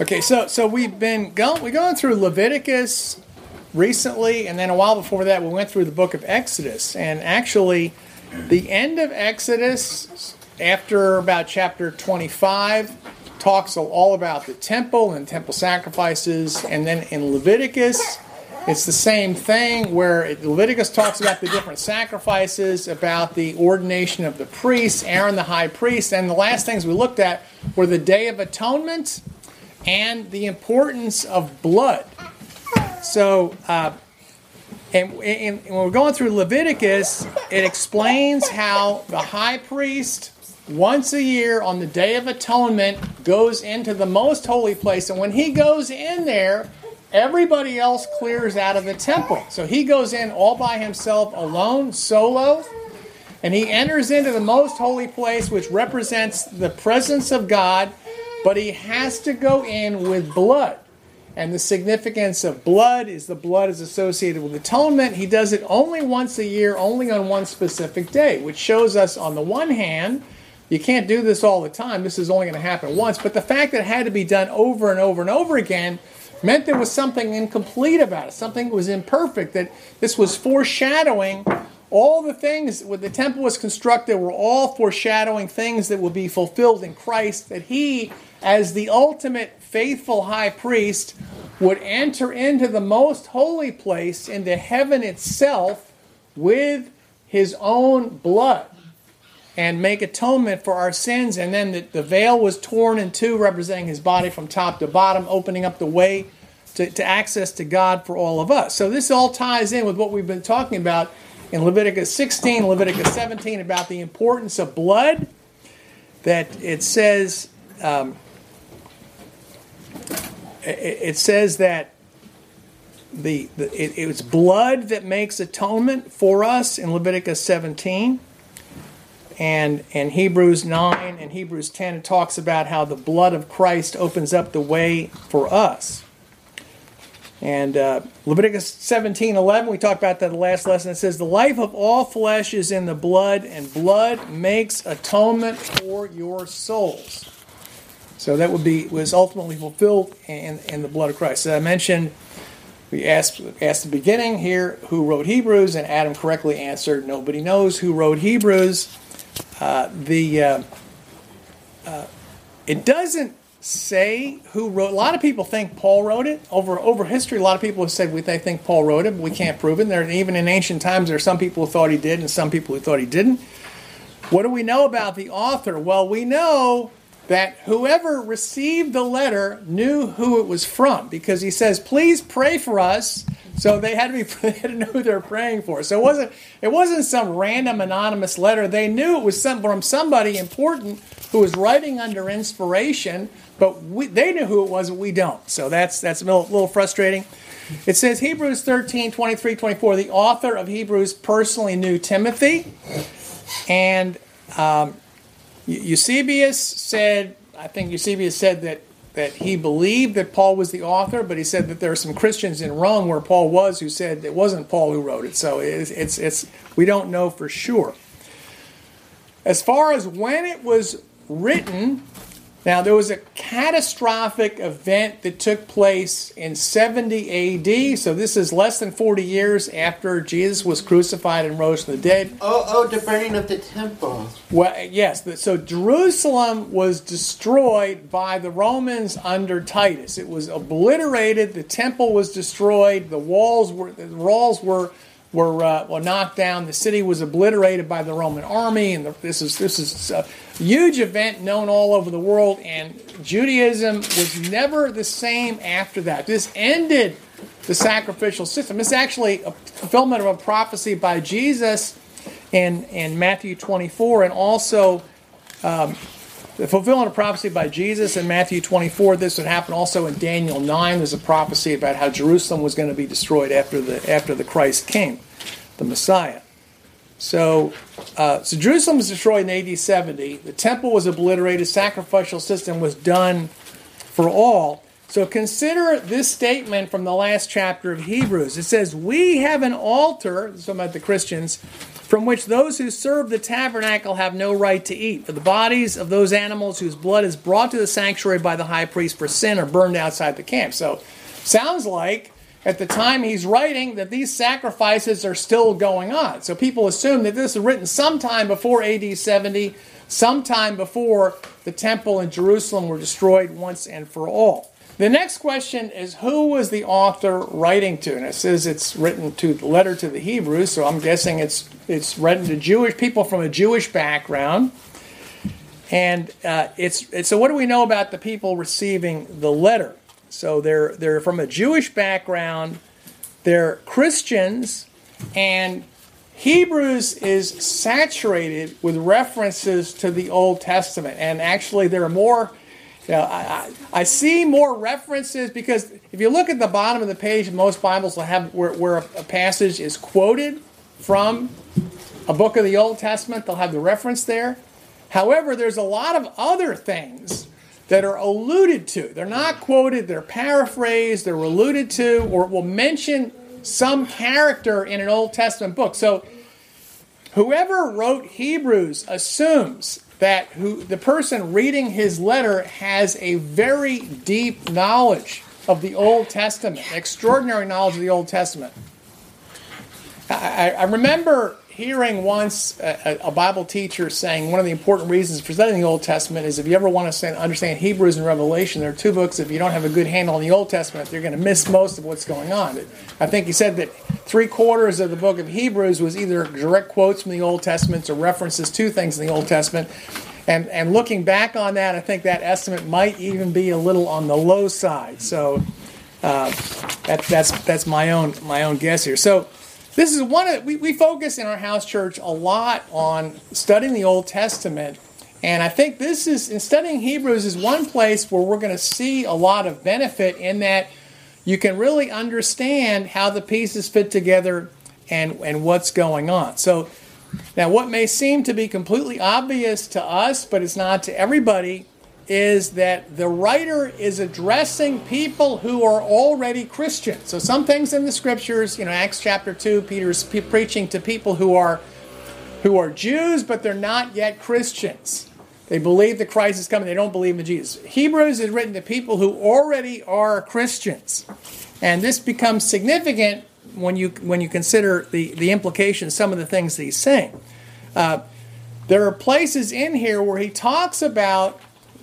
Okay, so so we've been going we're going through Leviticus recently, and then a while before that we went through the book of Exodus, and actually, the end of Exodus after about chapter twenty five talks all about the temple and temple sacrifices, and then in Leviticus. It's the same thing where Leviticus talks about the different sacrifices, about the ordination of the priests, Aaron the high priest, and the last things we looked at were the Day of Atonement and the importance of blood. So, uh, and, and, when we're going through Leviticus, it explains how the high priest, once a year on the Day of Atonement, goes into the most holy place. And when he goes in there, everybody else clears out of the temple. So he goes in all by himself, alone, solo. And he enters into the most holy place, which represents the presence of God but he has to go in with blood. And the significance of blood is the blood is associated with atonement. He does it only once a year, only on one specific day, which shows us, on the one hand, you can't do this all the time. This is only going to happen once. But the fact that it had to be done over and over and over again meant there was something incomplete about it, something was imperfect, that this was foreshadowing all the things when the temple was constructed were all foreshadowing things that will be fulfilled in Christ, that he as the ultimate faithful high priest, would enter into the most holy place, into heaven itself, with his own blood and make atonement for our sins. And then the, the veil was torn in two, representing his body from top to bottom, opening up the way to, to access to God for all of us. So this all ties in with what we've been talking about in Leviticus 16, Leviticus 17, about the importance of blood. That it says, um, it says that the, the it, it was blood that makes atonement for us in Leviticus 17 and in Hebrews 9 and Hebrews 10 it talks about how the blood of Christ opens up the way for us. And uh, Leviticus 17 11, we talked about that the last lesson. It says, The life of all flesh is in the blood, and blood makes atonement for your souls. So that would be was ultimately fulfilled in, in the blood of Christ. So I mentioned we asked asked the beginning here who wrote Hebrews, and Adam correctly answered nobody knows who wrote Hebrews. Uh, the uh, uh, it doesn't say who wrote. A lot of people think Paul wrote it over over history. A lot of people have said we they think Paul wrote it, but we can't prove it. There even in ancient times, there are some people who thought he did, and some people who thought he didn't. What do we know about the author? Well, we know that whoever received the letter knew who it was from because he says, "Please pray for us." So they had to be they had to know who they're praying for. So it wasn't it wasn't some random anonymous letter. They knew it was some, from somebody important who was writing under inspiration, but we, they knew who it was, but we don't. So that's that's a little, little frustrating. It says Hebrews 13, 23, 24. The author of Hebrews personally knew Timothy. And um, Eusebius said, I think Eusebius said that that he believed that Paul was the author, but he said that there are some Christians in Rome where Paul was who said it wasn't Paul who wrote it. So it's, it's, it's we don't know for sure. As far as when it was written, now, there was a catastrophic event that took place in 70 AD, so this is less than 40 years after Jesus was crucified and rose from the dead. Oh, oh, the burning of the temple. Well, yes, so Jerusalem was destroyed by the Romans under Titus. It was obliterated, the temple was destroyed, the walls were the walls were were, uh, were knocked down. The city was obliterated by the Roman army, and the, this is this is a huge event known all over the world. And Judaism was never the same after that. This ended the sacrificial system. It's actually a fulfillment of a prophecy by Jesus in in Matthew 24, and also. Um, the fulfillment of prophecy by Jesus in Matthew 24. This would happen also in Daniel 9. There's a prophecy about how Jerusalem was going to be destroyed after the after the Christ came, the Messiah. So, uh, so Jerusalem was destroyed in AD 70. The temple was obliterated. Sacrificial system was done for all. So consider this statement from the last chapter of Hebrews. It says, "We have an altar." This is about the Christians from which those who serve the tabernacle have no right to eat. For the bodies of those animals whose blood is brought to the sanctuary by the high priest for sin are burned outside the camp. So, sounds like at the time he's writing that these sacrifices are still going on. So, people assume that this is written sometime before AD 70, sometime before the temple in Jerusalem were destroyed once and for all. The next question is who was the author writing to? And it says it's written to the letter to the Hebrews, so I'm guessing it's it's written to Jewish people from a Jewish background. And uh, it's, it's so what do we know about the people receiving the letter? So they're they're from a Jewish background, they're Christians, and Hebrews is saturated with references to the Old Testament, and actually there are more you know, I, I, see more references because if you look at the bottom of the page, most Bibles will have where, where a, passage is quoted from a book of the Old Testament, they'll have the reference there. However, there's a lot of other things that are alluded to. They're not quoted, they're paraphrased, they're alluded to, or will mention some character in an Old Testament book. So, whoever wrote Hebrews assumes that who the person reading his letter has a very deep knowledge of the Old Testament, extraordinary knowledge of the Old Testament. I, I remember hearing once a, a, Bible teacher saying one of the important reasons for studying the Old Testament is if you ever want to understand Hebrews and Revelation, there are two books. If you don't have a good handle on the Old Testament, you're going to miss most of what's going on. I think he said that three quarters of the book of Hebrews was either direct quotes from the Old Testament or references to things in the Old Testament. And, and looking back on that, I think that estimate might even be a little on the low side. So uh, that, that's, that's my own, my own guess here. So this is one of we, we focus in our house church a lot on studying the Old Testament, and I think this is in studying Hebrews is one place where we're going to see a lot of benefit in that you can really understand how the pieces fit together and and what's going on. So now what may seem to be completely obvious to us, but it's not to everybody, is that the writer is addressing people who are already Christians. So some things in the scriptures, you know, Acts chapter 2, Peter's pe- preaching to people who are who are Jews but they're not yet Christians. They believe that Christ is coming, they don't believe in Jesus. Hebrews is written to people who already are Christians. And this becomes significant when you when you consider the, the implications, some of the things that he's saying. Uh, there are places in here where he talks about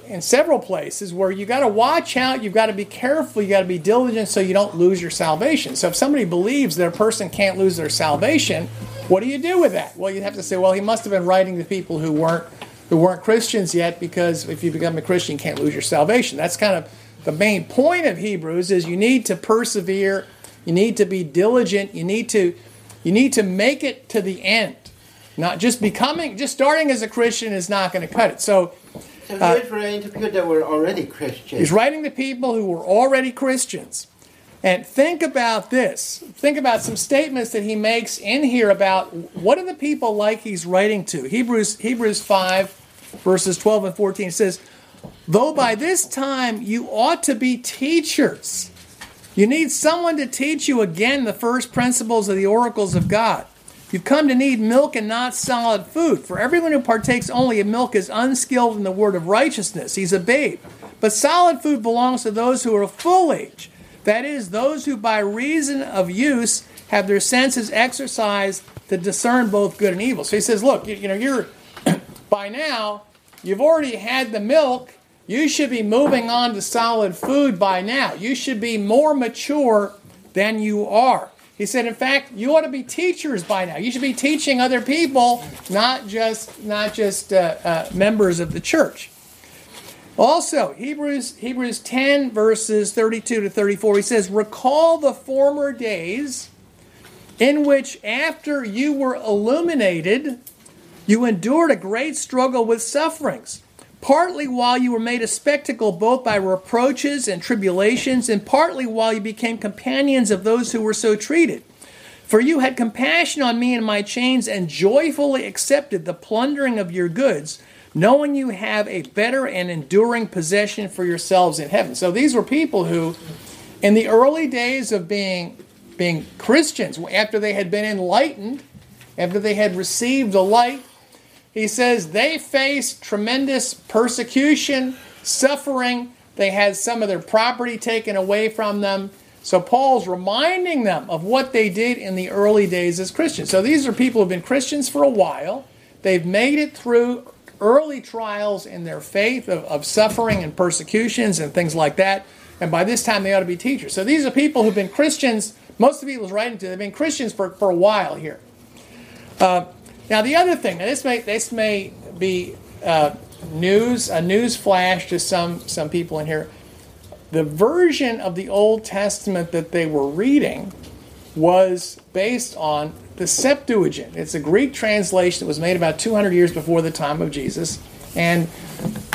in several places where you got to watch out, you've got to be careful, you got to be diligent so you don't lose your salvation. So if somebody believes that a person can't lose their salvation, what do you do with that? Well, you have to say, well, he must have been writing to people who weren't who weren't Christians yet because if you become a Christian, you can't lose your salvation. That's kind of the main point of Hebrews is you need to persevere, you need to be diligent, you need to you need to make it to the end. Not just becoming just starting as a Christian is not going to cut it. So so uh, he's writing to people that were already Christians. He's writing to people who were already Christians. And think about this. Think about some statements that he makes in here about what are the people like he's writing to. Hebrews Hebrews 5 verses 12 and 14 says, "Though by this time you ought to be teachers, you need someone to teach you again the first principles of the oracles of God." You've come to need milk and not solid food. For everyone who partakes only of milk is unskilled in the word of righteousness. He's a babe. But solid food belongs to those who are full age. That is, those who by reason of use have their senses exercised to discern both good and evil. So he says, look, you, you know, you're by now, you've already had the milk. You should be moving on to solid food by now. You should be more mature than you are. He said, in fact, you ought to be teachers by now. You should be teaching other people, not just not just uh, uh, members of the church. Also, Hebrews Hebrews 10 verses 32 to 34, he says, "Recall the former days in which after you were illuminated, you endured a great struggle with sufferings." Partly while you were made a spectacle both by reproaches and tribulations, and partly while you became companions of those who were so treated. For you had compassion on me and my chains, and joyfully accepted the plundering of your goods, knowing you have a better and enduring possession for yourselves in heaven. So these were people who, in the early days of being, being Christians, after they had been enlightened, after they had received the light, he says they faced tremendous persecution, suffering. They had some of their property taken away from them. So Paul's reminding them of what they did in the early days as Christians. So these are people who've been Christians for a while. They've made it through early trials in their faith of, of suffering and persecutions and things like that. And by this time, they ought to be teachers. So these are people who've been Christians. Most of the people he's writing to, they've been Christians for, for a while here. Uh, now, the other thing, now this may, this may be uh, news, a news flash to some, some people in here. The version of the Old Testament that they were reading was based on the Septuagint. It's a Greek translation that was made about 200 years before the time of Jesus. And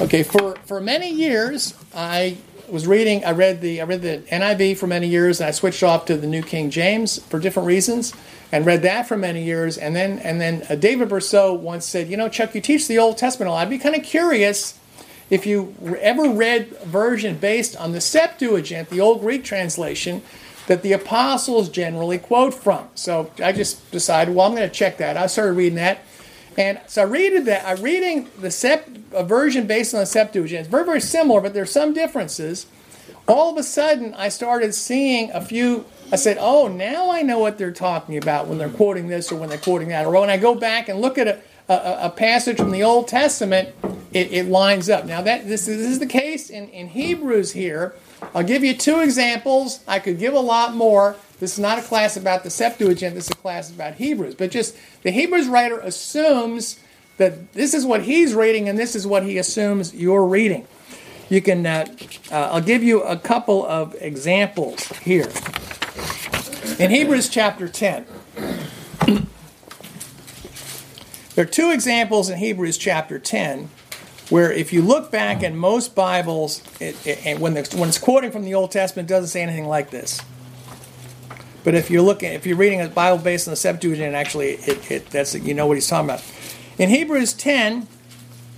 okay, for, for many years, I was reading. I read the I read the NIV for many years, and I switched off to the New King James for different reasons, and read that for many years. And then and then uh, David Bercot once said, "You know, Chuck, you teach the Old Testament a lot. I'd be kind of curious." If you ever read a version based on the Septuagint, the Old Greek translation, that the apostles generally quote from. So I just decided, well, I'm going to check that. I started reading that. And so I read that. I'm reading the Sept, a version based on the Septuagint. It's very, very similar, but there's some differences. All of a sudden, I started seeing a few. I said, "Oh, now I know what they're talking about when they're quoting this or when they're quoting that." Or when I go back and look at a, a, a passage from the Old Testament, it, it, lines up. Now that this, this is the case in, in Hebrews here. I'll give you two examples. I could give a lot more. This is not a class about the Septuagint, this is a class about Hebrews. But just the Hebrews writer assumes that this is what he's reading and this is what he assumes you're reading. You can, uh, uh, I'll give you a couple of examples here. In Hebrews chapter 10, there are two examples in Hebrews chapter 10 where if you look back in most Bibles, it, it, and when, when it's quoting from the Old Testament, it doesn't say anything like this. But if you're looking, if you're reading a Bible based on the Septuagint, actually, it, it, that's you know what he's talking about. In Hebrews 10,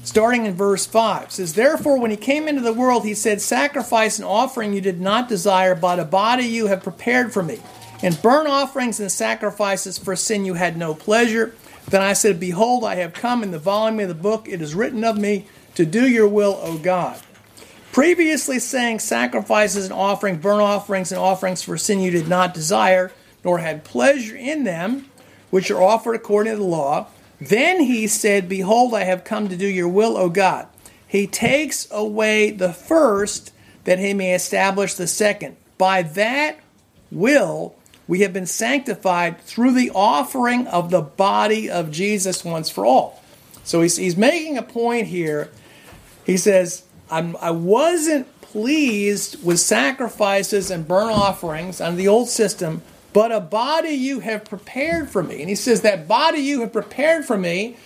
starting in verse 5, says, Therefore, when he came into the world, he said, Sacrifice and offering you did not desire, but a body you have prepared for me. In burnt offerings and sacrifices for sin you had no pleasure. Then I said, Behold, I have come in the volume of the book, it is written of me to do your will, O God. Previously saying sacrifices and offering, burnt offerings and offerings for sin you did not desire, nor had pleasure in them, which are offered according to the law. Then he said, Behold, I have come to do your will, O God. He takes away the first that he may establish the second. By that will we have been sanctified through the offering of the body of Jesus once for all. So he's, he's making a point here he says, I'm, I wasn't pleased with sacrifices and burnt offerings under the old system, but a body you have prepared for me. And he says, That body you have prepared for me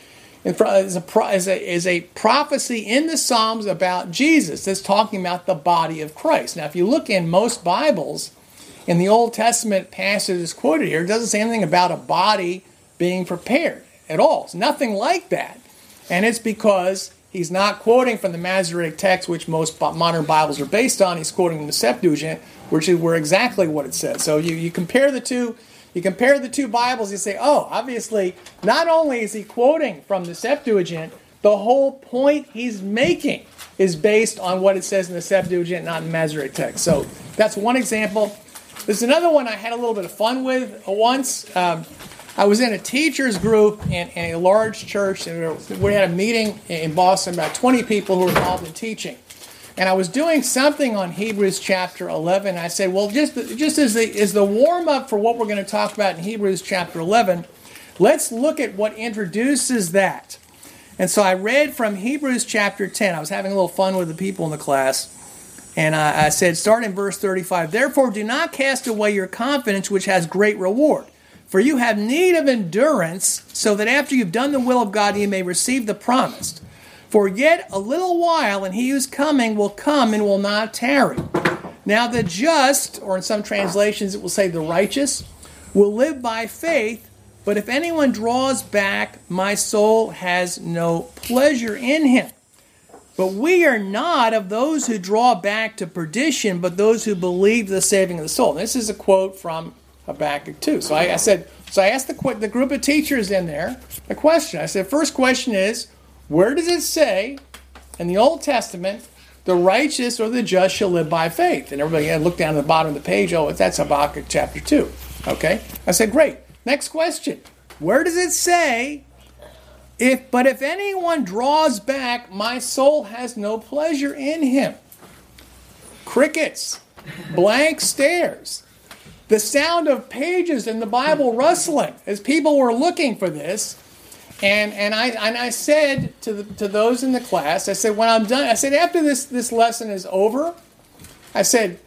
is a, is a, is a prophecy in the Psalms about Jesus that's talking about the body of Christ. Now, if you look in most Bibles, in the Old Testament passage that's quoted here, it doesn't say anything about a body being prepared at all. It's nothing like that. And it's because He's not quoting from the Masoretic text, which most modern Bibles are based on. He's quoting from the Septuagint, which is where exactly what it says. So you, you compare the two. You compare the two Bibles. You say, oh, obviously, not only is he quoting from the Septuagint, the whole point he's making is based on what it says in the Septuagint, not in the Masoretic text. So that's one example. There's another one I had a little bit of fun with once. Um, I was in a teachers group in, in a large church, and we had a meeting in Boston, about 20 people who were involved in teaching. And I was doing something on Hebrews chapter 11. I said, well, just, just as the, as the warm up for what we're going to talk about in Hebrews chapter 11, let's look at what introduces that. And so I read from Hebrews chapter 10. I was having a little fun with the people in the class. And I, I said, start in verse 35. Therefore, do not cast away your confidence, which has great reward. For you have need of endurance, so that after you've done the will of God, you may receive the promised. For yet a little while, and he who's coming will come and will not tarry. Now, the just, or in some translations it will say the righteous, will live by faith, but if anyone draws back, my soul has no pleasure in him. But we are not of those who draw back to perdition, but those who believe the saving of the soul. This is a quote from Habakkuk 2. So I, I said, so I asked the, the group of teachers in there a question. I said, first question is, where does it say in the Old Testament, the righteous or the just shall live by faith? And everybody had looked down at the bottom of the page. Oh, that's Habakkuk chapter 2. Okay. I said, great. Next question. Where does it say, if but if anyone draws back, my soul has no pleasure in him? Crickets, blank stares the sound of pages in the Bible rustling as people were looking for this. And, and, I, and I said to, the, to those in the class, I said, when I'm done, I said, after this, this lesson is over, I said,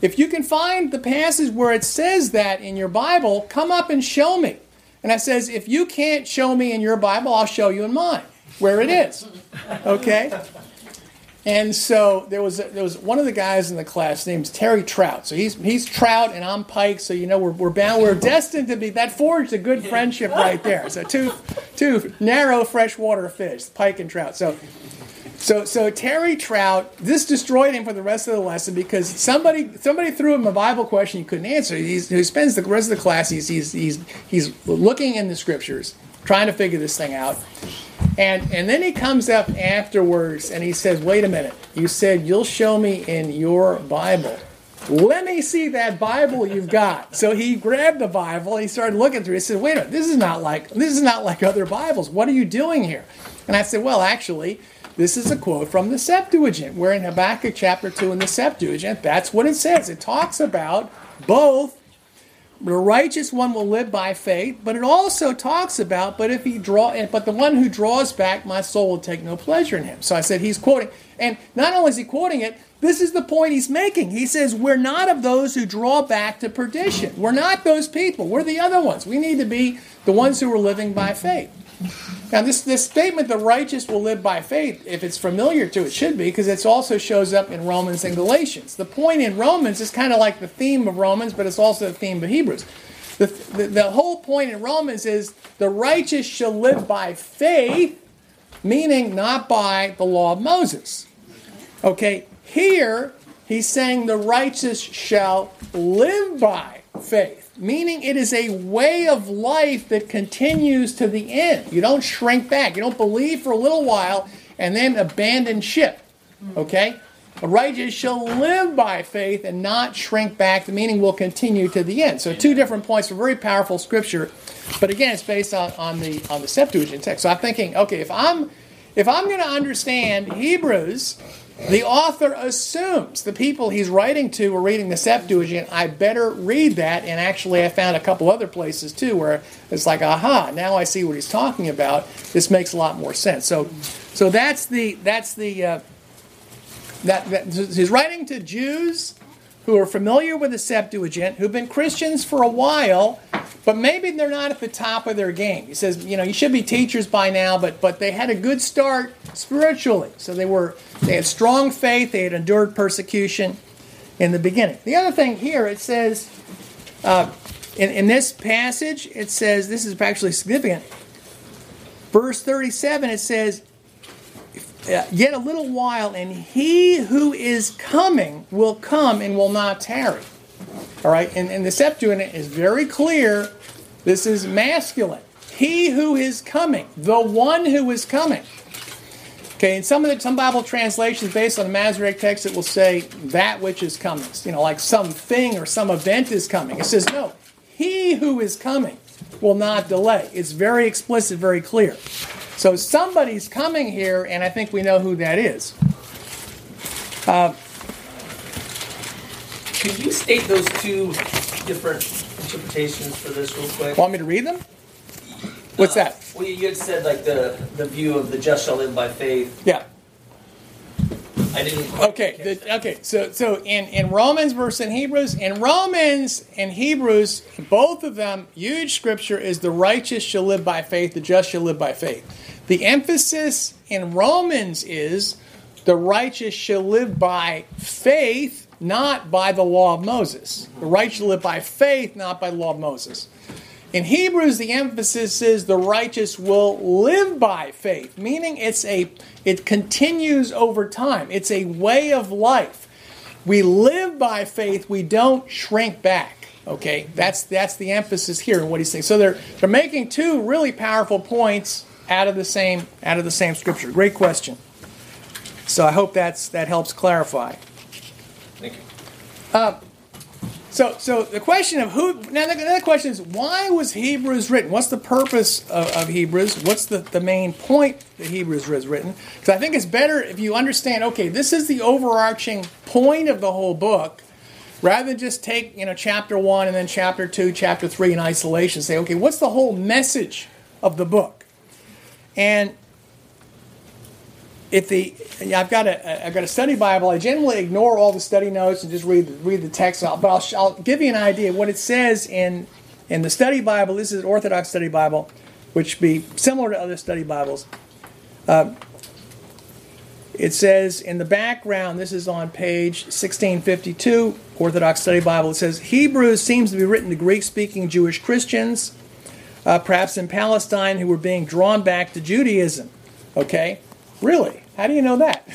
if you can find the passage where it says that in your Bible, come up and show me. And I says, if you can't show me in your Bible, I'll show you in mine where it is. Okay? And so there was there was one of the guys in the class named Terry Trout. So he's he's Trout and I'm Pike. So you know we're, we're bound we're destined to be that forged a good friendship right there. So two two narrow freshwater fish, Pike and Trout. So so so Terry Trout this destroyed him for the rest of the lesson because somebody somebody threw him a Bible question he couldn't answer. He's, he spends the rest of the class he's he's he's he's looking in the scriptures trying to figure this thing out. And, and then he comes up afterwards and he says, Wait a minute, you said you'll show me in your Bible. Let me see that Bible you've got. So he grabbed the Bible he started looking through it. He said, Wait a minute, this is not like this is not like other Bibles. What are you doing here? And I said, Well, actually, this is a quote from the Septuagint. We're in Habakkuk chapter 2 in the Septuagint. That's what it says. It talks about both the righteous one will live by faith, but it also talks about, but if he draw, but the one who draws back, my soul will take no pleasure in him. So I said he's quoting, and not only is he quoting it, this is the point he's making. He says we're not of those who draw back to perdition. We're not those people. We're the other ones. We need to be the ones who are living by faith. Now, this, this statement, the righteous will live by faith, if it's familiar to it, should be, because it also shows up in Romans and Galatians. The point in Romans is kind of like the theme of Romans, but it's also the theme of Hebrews. The, the, the whole point in Romans is the righteous shall live by faith, meaning not by the law of Moses. Okay, here he's saying the righteous shall live by faith meaning it is a way of life that continues to the end. You don't shrink back. You don't believe for a little while and then abandon ship. Okay? The righteous shall live by faith and not shrink back. The meaning will continue to the end. So two different points for very powerful scripture. But again, it's based on, on the on the Septuagint text. So I'm thinking, okay, if I'm if I'm going to understand Hebrews the author assumes the people he's writing to were reading the Septuagint. I better read that. And actually, I found a couple other places too where it's like, aha, now I see what he's talking about. This makes a lot more sense. So, so that's the that's the uh, that, that he's writing to Jews who are familiar with the Septuagint, who've been Christians for a while, but maybe they're not at the top of their game. He says, you know, you should be teachers by now, but but they had a good start spiritually. So they were they had strong faith, they had endured persecution in the beginning. The other thing here it says uh, in, in this passage, it says this is actually significant. Verse 37, it says, Yet a little while, and he who is coming will come and will not tarry. All right, and, and the Septuagint is very clear. This is masculine. He who is coming, the one who is coming. Okay, in some of the some Bible translations based on the Masoretic text, it will say that which is coming. You know, like something or some event is coming. It says no. He who is coming will not delay. It's very explicit, very clear. So somebody's coming here, and I think we know who that is. Uh, could you state those two different interpretations for this real quick? Want me to read them? What's uh, that? Well, you had said like the the view of the just shall live by faith. Yeah. I didn't. okay. The, okay. So so in in Romans versus in Hebrews, in Romans and Hebrews, both of them, huge scripture is the righteous shall live by faith, the just shall live by faith. The emphasis in Romans is the righteous shall live by faith not by the law of Moses. The righteous shall live by faith, not by the law of Moses. In Hebrews, the emphasis is the righteous will live by faith, meaning it's a it continues over time. It's a way of life. we live by faith, we don't shrink back. Okay, that's that's the emphasis here in what he's saying. So they're they're making two really powerful points out of the same out of the same scripture. Great question. So I hope that's that helps clarify. Thank you. Uh, so, so the question of who now the, the question is why was Hebrews written? What's the purpose of, of Hebrews? What's the, the main point that Hebrews was written? Because I think it's better if you understand. Okay, this is the overarching point of the whole book, rather than just take you know chapter one and then chapter two, chapter three in isolation. Say, okay, what's the whole message of the book? And if the I've got a I've got a study Bible, I generally ignore all the study notes and just read read the text. out. But I'll, I'll give you an idea what it says in in the study Bible. This is an Orthodox study Bible, which be similar to other study Bibles. Uh, it says in the background, this is on page 1652, Orthodox Study Bible. It says Hebrews seems to be written to Greek speaking Jewish Christians, uh, perhaps in Palestine, who were being drawn back to Judaism. Okay? Really? How do you know that?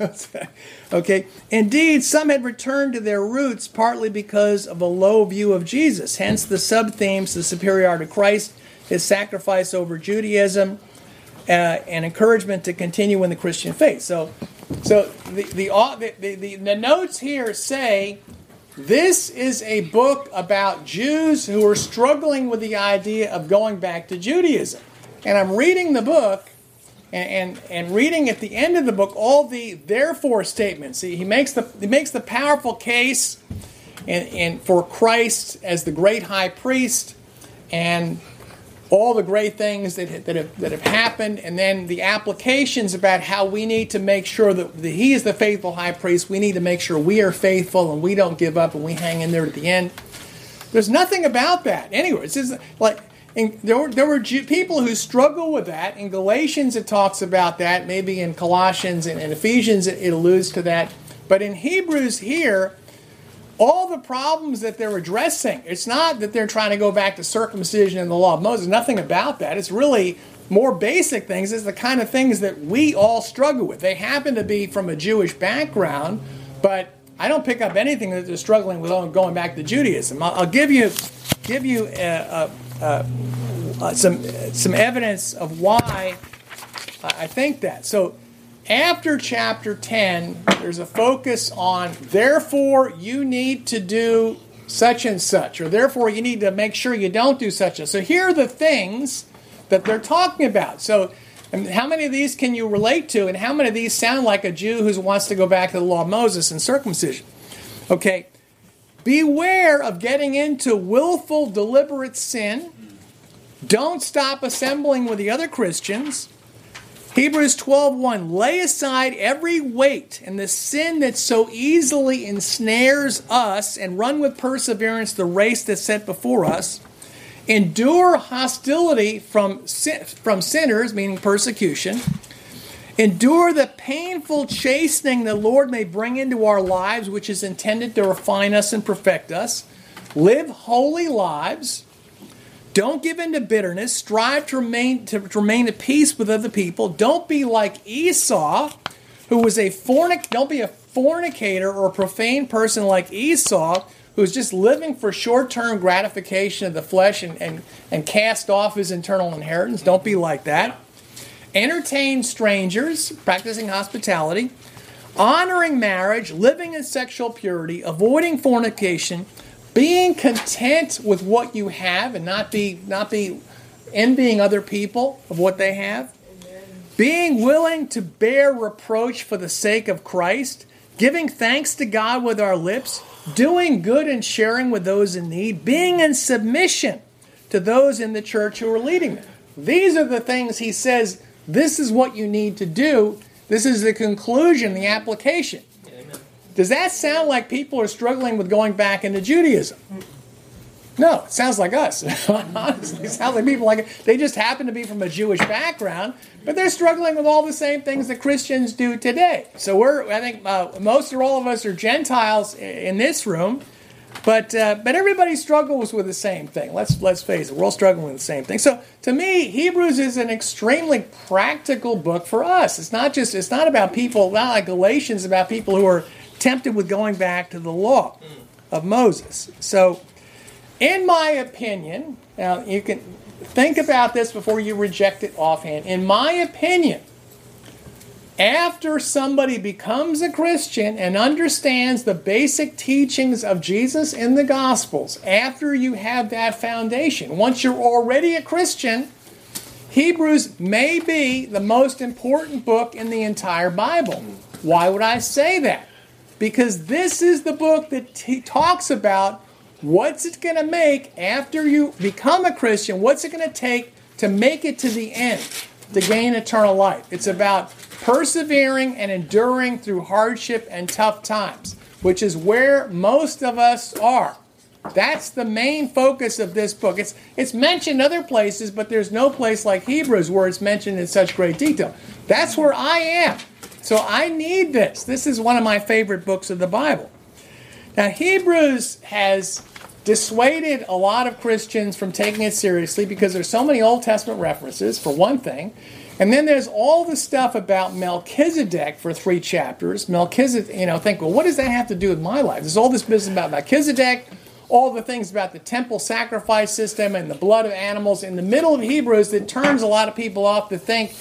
okay. Indeed, some had returned to their roots partly because of a low view of Jesus. Hence the sub themes the superiority of Christ, his sacrifice over Judaism, uh, and encouragement to continue in the Christian faith. So, so the, the, the, the, the notes here say this is a book about Jews who are struggling with the idea of going back to Judaism. And I'm reading the book, and, and, and reading at the end of the book all the therefore statements. He, he makes the he makes the powerful case and, and for Christ as the great high priest and all the great things that, that, have, that have happened, and then the applications about how we need to make sure that the, He is the faithful high priest. We need to make sure we are faithful and we don't give up and we hang in there at the end. There's nothing about that anywhere. It's just like and there were, there were people who struggle with that. In Galatians, it talks about that. Maybe in Colossians and, and Ephesians, it, it alludes to that. But in Hebrews here, all the problems that they're addressing, it's not that they're trying to go back to circumcision and the law of Moses. Nothing about that. It's really more basic things. It's the kind of things that we all struggle with. They happen to be from a Jewish background, but I don't pick up anything that they're struggling with going back to Judaism. I'll, give you give you a uh, uh, some some evidence of why I think that. So after chapter 10, there's a focus on therefore you need to do such and such, or therefore you need to make sure you don't do such and so. Here are the things that they're talking about. So how many of these can you relate to, and how many of these sound like a Jew who wants to go back to the law of Moses and circumcision? Okay, Beware of getting into willful, deliberate sin. Don't stop assembling with the other Christians. Hebrews 12:1 Lay aside every weight and the sin that so easily ensnares us and run with perseverance the race that's set before us. Endure hostility from from sinners meaning persecution. Endure the painful chastening the Lord may bring into our lives, which is intended to refine us and perfect us. Live holy lives. Don't give in to bitterness. Strive to remain, to, to remain at peace with other people. Don't be like Esau, who was a fornic. Don't be a fornicator or a profane person like Esau, who's just living for short-term gratification of the flesh and, and, and cast off his internal inheritance. Don't be like that entertain strangers, practicing hospitality, honoring marriage, living in sexual purity, avoiding fornication, being content with what you have and not be not be envying other people of what they have. Being willing to bear reproach for the sake of Christ, giving thanks to God with our lips, doing good and sharing with those in need, being in submission to those in the church who are leading them. These are the things he says this is what you need to do. This is the conclusion, the application. Does that sound like people are struggling with going back into Judaism? No, it sounds like us. Honestly, it sounds like people like they just happen to be from a Jewish background, but they're struggling with all the same things that Christians do today. So we're, I think, uh, most or all of us are Gentiles in this room, but uh, but everybody struggles with the same thing. Let's let's face it, we're all struggling with the same thing. So to me, Hebrews is an extremely practical book for us. It's not just it's not about people, not like Galatians, about people who are tempted with going back to the law of Moses. So, in my opinion, now you can think about this before you reject it offhand. In my opinion, after somebody becomes a Christian and understands the basic teachings of Jesus in the Gospels, after you have that foundation, once you're already a Christian, Hebrews may be the most important book in the entire Bible. Why would I say that? Because this is the book that he talks about what's it going to make after you become a Christian, what's it going to take to make it to the end, to gain eternal life. It's about persevering and enduring through hardship and tough times, which is where most of us are. That's the main focus of this book. It's, it's mentioned other places, but there's no place like Hebrews where it's mentioned in such great detail. That's where I am. So I need this. This is one of my favorite books of the Bible. Now, Hebrews has dissuaded a lot of Christians from taking it seriously because there's so many Old Testament references, for one thing. And then there's all the stuff about Melchizedek for three chapters. Melchizedek, you know, think, well, what does that have to do with my life? There's all this business about Melchizedek, all the things about the temple sacrifice system and the blood of animals in the middle of Hebrews that turns a lot of people off to think,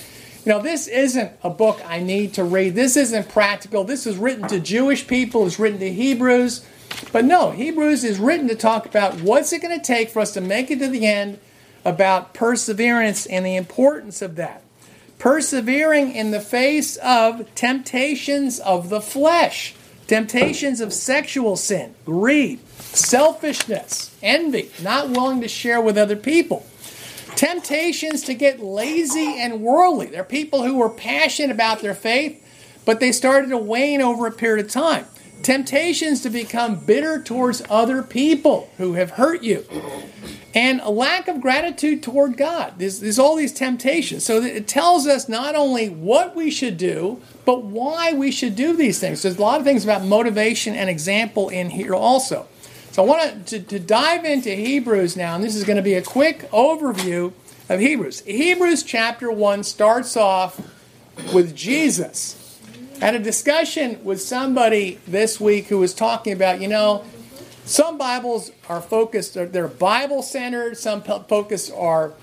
you know, this isn't a book I need to read. This isn't practical. This is written to Jewish people, it's written to Hebrews. But no, Hebrews is written to talk about what's it going to take for us to make it to the end, about perseverance and the importance of that persevering in the face of temptations of the flesh, temptations of sexual sin, greed, selfishness, envy, not willing to share with other people. Temptations to get lazy and worldly. There are people who were passionate about their faith, but they started to wane over a period of time. Temptations to become bitter towards other people who have hurt you and a lack of gratitude toward God. There's, there's all these temptations. So it tells us not only what we should do, but why we should do these things. There's a lot of things about motivation and example in here also. So I want to, to dive into Hebrews now, and this is going to be a quick overview of Hebrews. Hebrews chapter 1 starts off with Jesus. Had a discussion with somebody this week who was talking about, you know, some Bibles are focused, they're Bible centered, some focus are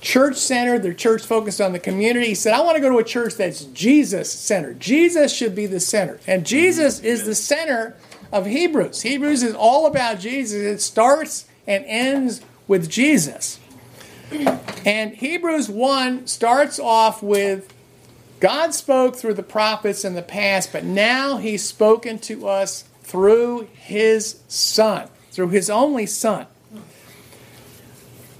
church centered, they're church focused on the community. He said, I want to go to a church that's Jesus centered. Jesus should be the center. And Jesus is the center of Hebrews. Hebrews is all about Jesus, it starts and ends with Jesus. And Hebrews 1 starts off with God spoke through the prophets in the past, but now He's spoken to us through his son, through his only son.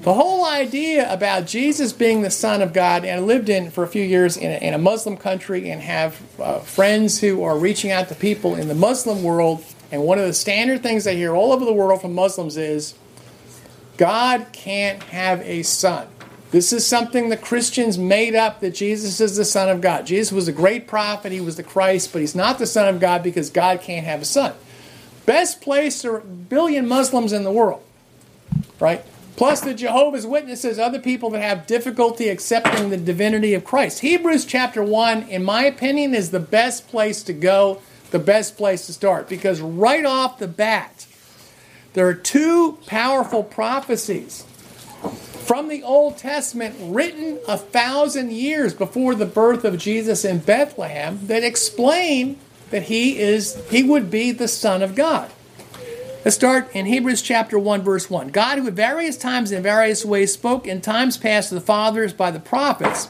The whole idea about Jesus being the Son of God, and I lived in for a few years in a, in a Muslim country and have uh, friends who are reaching out to people in the Muslim world. And one of the standard things I hear all over the world from Muslims is God can't have a son. This is something the Christians made up that Jesus is the Son of God. Jesus was a great prophet, he was the Christ, but he's not the Son of God because God can't have a son. Best place for a billion Muslims in the world, right? Plus the Jehovah's Witnesses, other people that have difficulty accepting the divinity of Christ. Hebrews chapter 1, in my opinion, is the best place to go, the best place to start, because right off the bat, there are two powerful prophecies from the Old Testament written a thousand years before the birth of Jesus in Bethlehem that explain that he is he would be the son of God. Let's start in Hebrews chapter 1 verse 1. God who at various times in various ways spoke in times past to the fathers by the prophets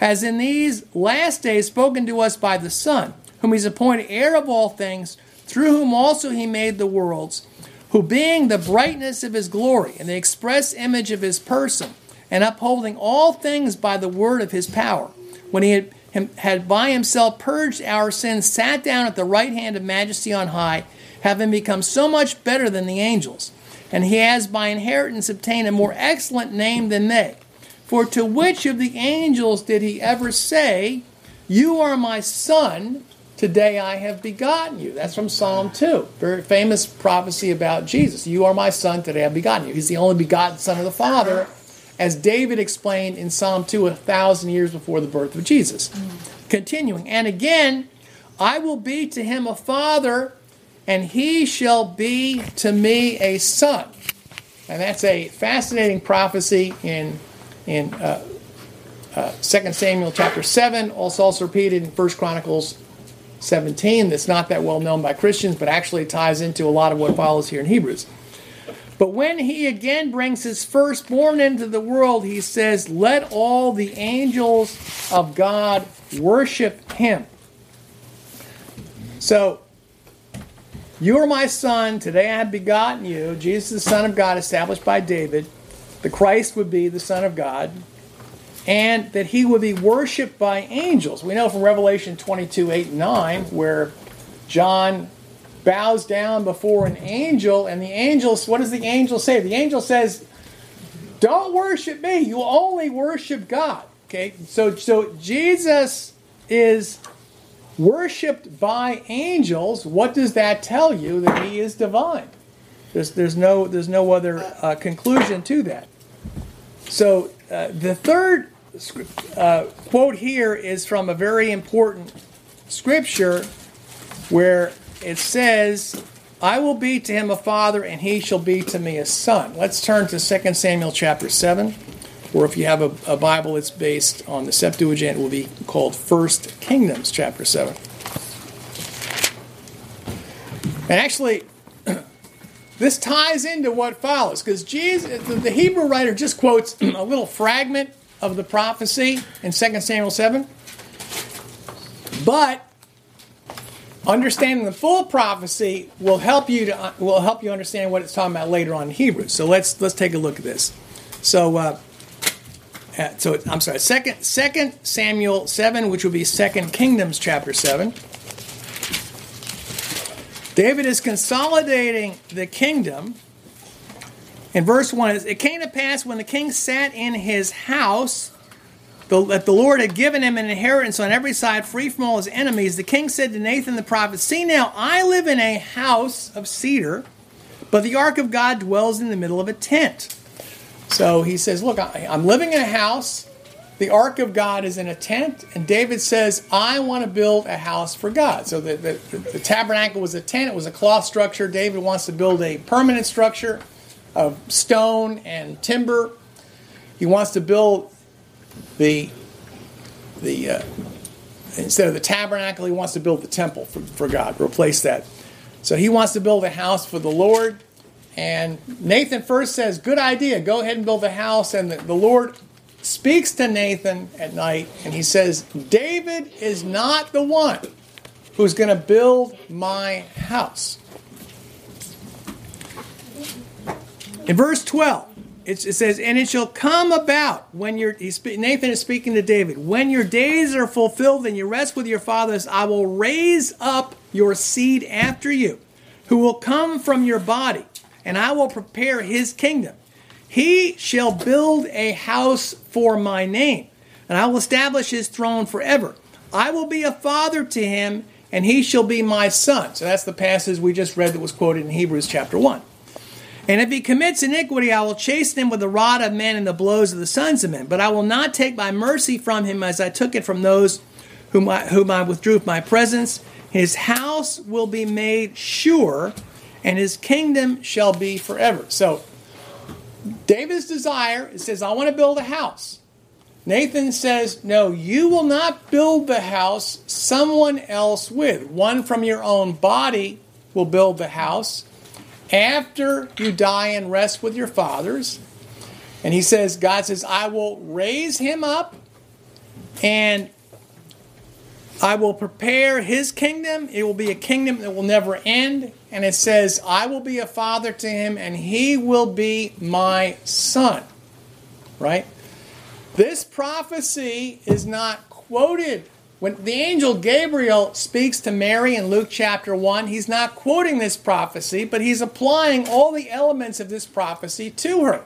has in these last days spoken to us by the Son, whom he's appointed heir of all things, through whom also he made the worlds who being the brightness of his glory and the express image of his person, and upholding all things by the word of his power, when he had, had by himself purged our sins, sat down at the right hand of majesty on high, having become so much better than the angels. And he has by inheritance obtained a more excellent name than they. For to which of the angels did he ever say, You are my son, Today I have begotten you. That's from Psalm 2. Very famous prophecy about Jesus. You are my son, today I have begotten you. He's the only begotten son of the Father, as David explained in Psalm 2 a thousand years before the birth of Jesus. Continuing, and again, I will be to him a father, and he shall be to me a son. And that's a fascinating prophecy in, in uh, uh, 2 Samuel chapter 7, also, also repeated in 1 Chronicles 17. That's not that well known by Christians, but actually ties into a lot of what follows here in Hebrews. But when he again brings his firstborn into the world, he says, Let all the angels of God worship him. So, you are my son, today I have begotten you. Jesus, the Son of God, established by David. The Christ would be the Son of God. And that he would be worshiped by angels. We know from Revelation 22 8 and 9, where John bows down before an angel, and the angel, what does the angel say? The angel says, Don't worship me, you only worship God. Okay, so so Jesus is worshipped by angels. What does that tell you? That he is divine. There's there's no there's no other uh, conclusion to that. So uh, the third uh, quote here is from a very important scripture where it says, I will be to him a father, and he shall be to me a son. Let's turn to 2 Samuel chapter 7, or if you have a, a Bible that's based on the Septuagint, it will be called First Kingdoms chapter 7. And actually, this ties into what follows, because Jesus, the Hebrew writer just quotes a little fragment of the prophecy in 2 Samuel 7. But understanding the full prophecy will help you to will help you understand what it's talking about later on in Hebrews. So let's let's take a look at this. So uh, uh, so I'm sorry, second second Samuel seven, which will be Second Kingdoms chapter seven. David is consolidating the kingdom. In verse 1, it came to pass when the king sat in his house the, that the Lord had given him an inheritance on every side, free from all his enemies, the king said to Nathan the prophet, See now, I live in a house of cedar, but the ark of God dwells in the middle of a tent. So he says, Look, I, I'm living in a house. The ark of God is in a tent. And David says, I want to build a house for God. So the, the, the tabernacle was a tent, it was a cloth structure. David wants to build a permanent structure of stone and timber. He wants to build the the uh, instead of the tabernacle, he wants to build the temple for, for God, replace that. So he wants to build a house for the Lord. And Nathan first says, Good idea, go ahead and build the house. And the, the Lord speaks to Nathan at night and he says, David is not the one who's going to build my house. In verse 12, it, says, and it shall come about when your Nathan is speaking to David, when your days are fulfilled and you rest with your fathers, I will raise up your seed after you, who will come from your body, and I will prepare his kingdom. He shall build a house for my name, and I will establish his throne forever. I will be a father to him, and he shall be my son. So that's the passage we just read that was quoted in Hebrews chapter 1. And if he commits iniquity, I will chasten him with the rod of men and the blows of the sons of men. But I will not take my mercy from him as I took it from those whom I, whom I withdrew from my presence. His house will be made sure, and his kingdom shall be forever. So, David's desire says, I want to build a house. Nathan says, No, you will not build the house, someone else with. One from your own body will build the house after you die and rest with your fathers. And he says, God says, I will raise him up and I will prepare his kingdom. It will be a kingdom that will never end. And it says, I will be a father to him and he will be my son. Right? This prophecy is not quoted when the angel Gabriel speaks to Mary in Luke chapter 1, he's not quoting this prophecy, but he's applying all the elements of this prophecy to her.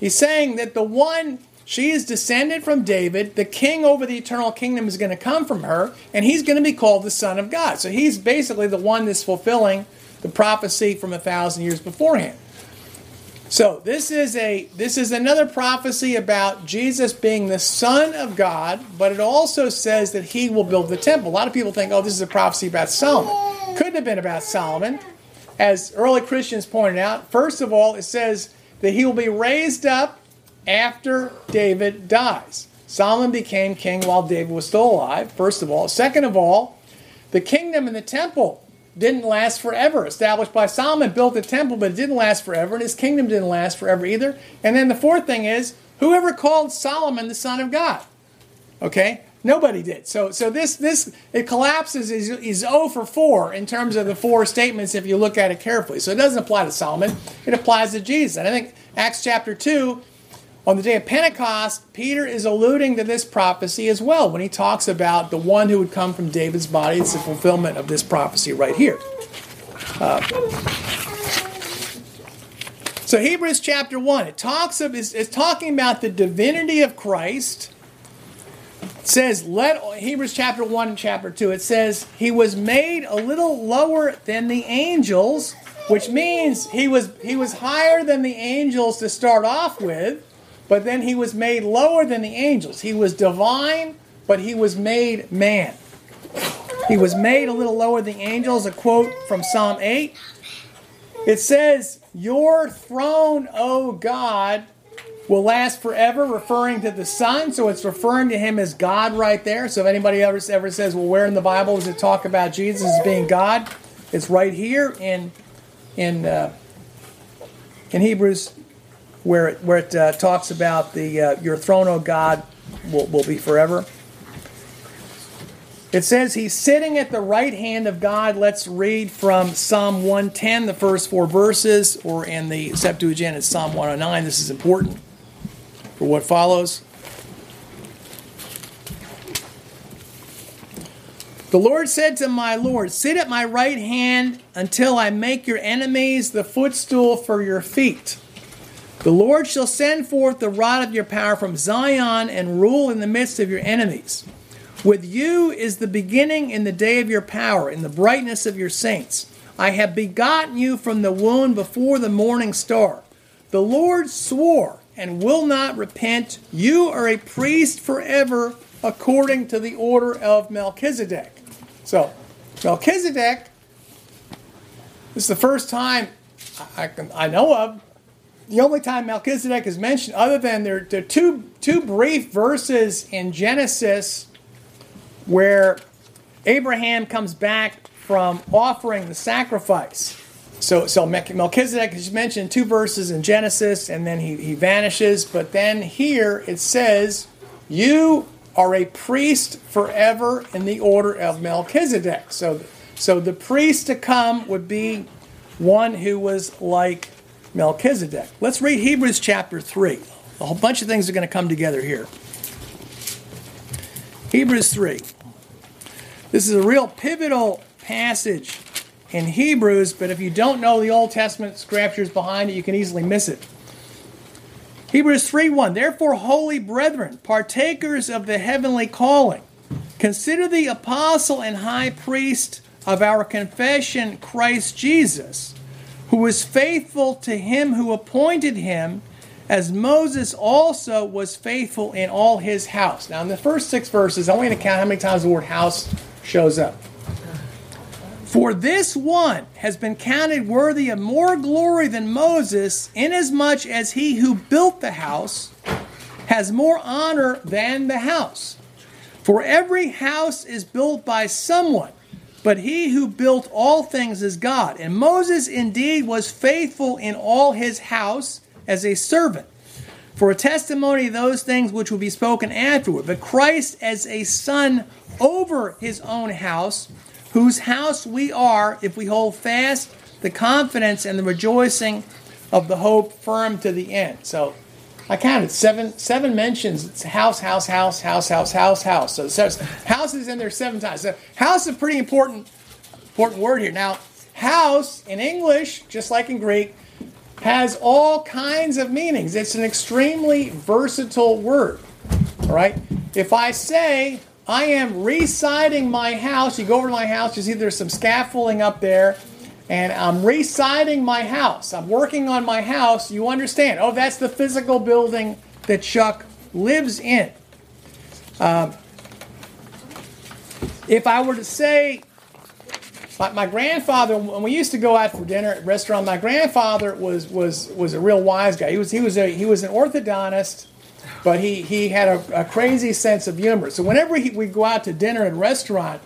He's saying that the one, she is descended from David, the king over the eternal kingdom is going to come from her, and he's going to be called the Son of God. So he's basically the one that's fulfilling the prophecy from a thousand years beforehand. So this is a this is another prophecy about Jesus being the Son of God, but it also says that he will build the temple. A lot of people think, oh, this is a prophecy about Solomon. couldn't have been about Solomon. As early Christians pointed out, first of all, it says that he will be raised up after David dies. Solomon became king while David was still alive, first of all. Second of all, the kingdom and the temple didn't last forever. Established by Solomon, built the temple, but it didn't last forever, and his kingdom didn't last forever either. And then the fourth thing is, whoever called Solomon the son of God? Okay? Nobody did. So, so this this it collapses. Is is 0 for four in terms of the four statements if you look at it carefully. So it doesn't apply to Solomon. It applies to Jesus. And I think Acts chapter two, on the day of Pentecost, Peter is alluding to this prophecy as well when he talks about the one who would come from David's body. It's the fulfillment of this prophecy right here. Uh, so Hebrews chapter one, it talks of it's, it's talking about the divinity of Christ it says, let Hebrews chapter 1 and chapter 2, it says, He was made a little lower than the angels, which means he was he was higher than the angels to start off with, but then he was made lower than the angels. He was divine, but he was made man. He was made a little lower than the angels, a quote from Psalm 8. It says, Your throne, O God, will last forever, referring to the Son. So it's referring to him as God right there. So if anybody ever, ever says, well, where in the Bible does it talk about Jesus as being God? It's right here in in uh, in Hebrews, where it, where it uh, talks about the uh, your throne, O God, will, will be forever. It says he's sitting at the right hand of God. Let's read from Psalm 110, the first four verses, or in the Septuagint, it's Psalm 109. This is important for what follows. The Lord said to my Lord, Sit at my right hand until I make your enemies the footstool for your feet. The Lord shall send forth the rod of your power from Zion and rule in the midst of your enemies. With you is the beginning in the day of your power, in the brightness of your saints. I have begotten you from the womb before the morning star. The Lord swore and will not repent. You are a priest forever according to the order of Melchizedek. So, Melchizedek, this is the first time I, can, I know of, the only time Melchizedek is mentioned, other than there, are two, two brief verses in Genesis where Abraham comes back from offering the sacrifice. So, so Melchizedek is mentioned two verses in Genesis, and then he, he vanishes. But then here it says, You are a priest forever in the order of Melchizedek. So, so the priest to come would be one who was like Melchizedek. Let's read Hebrews chapter 3. A whole bunch of things are going to come together here. Hebrews 3. This is a real pivotal passage in Hebrews, but if you don't know the Old Testament scriptures behind it, you can easily miss it. Hebrews 3 1. Therefore, holy brethren, partakers of the heavenly calling, consider the apostle and high priest of our confession, Christ Jesus, who was faithful to him who appointed him, as Moses also was faithful in all his house. Now, in the first six verses, I want you to count how many times the word house shows up. For this one has been counted worthy of more glory than Moses, inasmuch as he who built the house has more honor than the house. For every house is built by someone, but he who built all things is God. And Moses indeed was faithful in all his house as a servant, for a testimony of those things which will be spoken afterward. But Christ as a son over his own house whose house we are if we hold fast the confidence and the rejoicing of the hope firm to the end. So I counted seven seven mentions. It's house, house, house, house, house, house, house. So it says house is in there seven times. So house is a pretty important important word here. Now, house in English, just like in Greek, has all kinds of meanings. It's an extremely versatile word. All right? If I say I am residing my house. You go over to my house, you see there's some scaffolding up there, and I'm residing my house. I'm working on my house. You understand? Oh, that's the physical building that Chuck lives in. Um, if I were to say, my, my grandfather, when we used to go out for dinner at restaurant, my grandfather was was was a real wise guy. He was he was a he was an orthodontist, but he he had a, a crazy sense of humor. So whenever he, we go out to dinner at restaurant,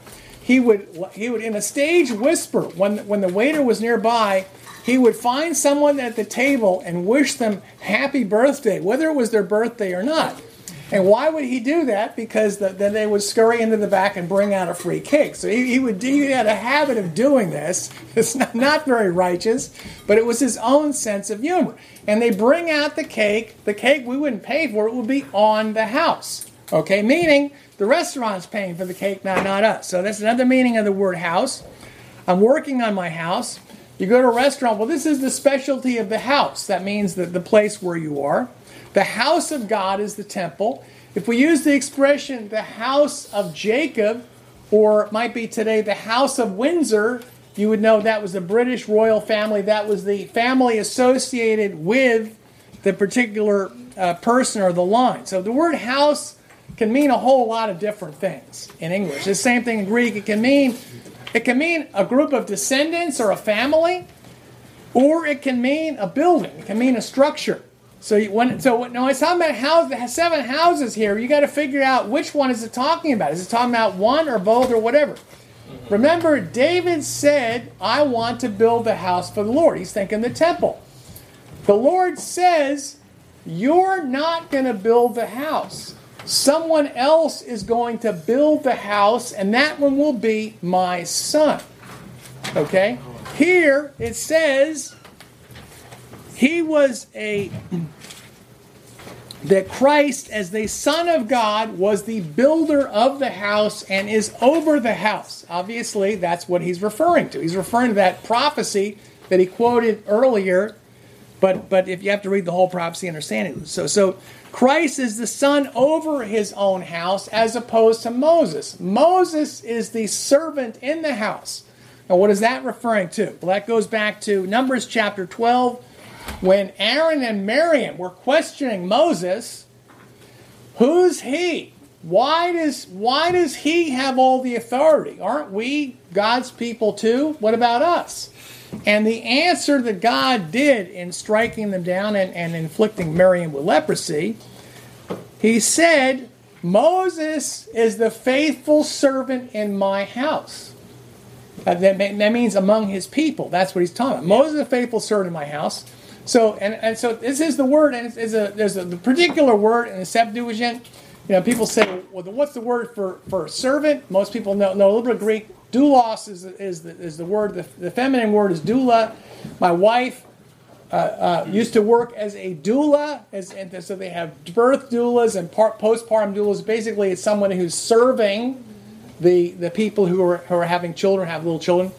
he would he would in a stage whisper when when the waiter was nearby. He would find someone at the table and wish them happy birthday, whether it was their birthday or not. And why would he do that? Because the, then they would scurry into the back and bring out a free cake. So he, he would he had a habit of doing this. It's not, not very righteous, but it was his own sense of humor. And they bring out the cake. The cake we wouldn't pay for it would be on the house. Okay, meaning the restaurant's paying for the cake, not not us. So that's another meaning of the word house. I'm working on my house. You go to a restaurant. Well, this is the specialty of the house. That means that the place where you are. The house of God is the temple. If we use the expression the house of Jacob, or it might be today the house of Windsor, you would know that was the British royal family. That was the family associated with the particular uh, person or the line. So the word house can mean a whole lot of different things in English. The same thing in Greek. It can mean it can mean a group of descendants or a family, or it can mean a building. It can mean a structure. So when so no, it's talking about house, seven houses here. You got to figure out which one is it talking about. Is it talking about one or both or whatever? Remember, David said, "I want to build the house for the Lord." He's thinking the temple. The Lord says, "You're not going to build the house. Someone else is going to build the house, and that one will be my son." Okay. Here it says he was a that Christ, as the Son of God, was the builder of the house and is over the house. Obviously, that's what he's referring to. He's referring to that prophecy that he quoted earlier. But but if you have to read the whole prophecy, understand it. So so Christ is the son over his own house as opposed to Moses. Moses is the servant in the house. Now, what is that referring to? Well, that goes back to Numbers chapter 12, when Aaron and Miriam were questioning Moses, who's he? Why does why does he have all the authority? Aren't we God's people too? What about us? And the answer that God did in striking them down and, and inflicting Miriam with leprosy, he said, Moses is the faithful servant in my house. that, that means among his people. That's what he's talking about. Moses is faithful servant in my house. So and, and so this is the word, and it's, it's a, there's a the particular word in the Septuagint. You know, people say, well, what's the word for, for servant? Most people know, know a little bit of Greek. Doulos is, is, the, is the word. The, the feminine word is doula. My wife uh, uh, used to work as a doula, as, and so they have birth doulas and part, postpartum doulas. Basically, it's someone who's serving the, the people who are, who are having children, have little children.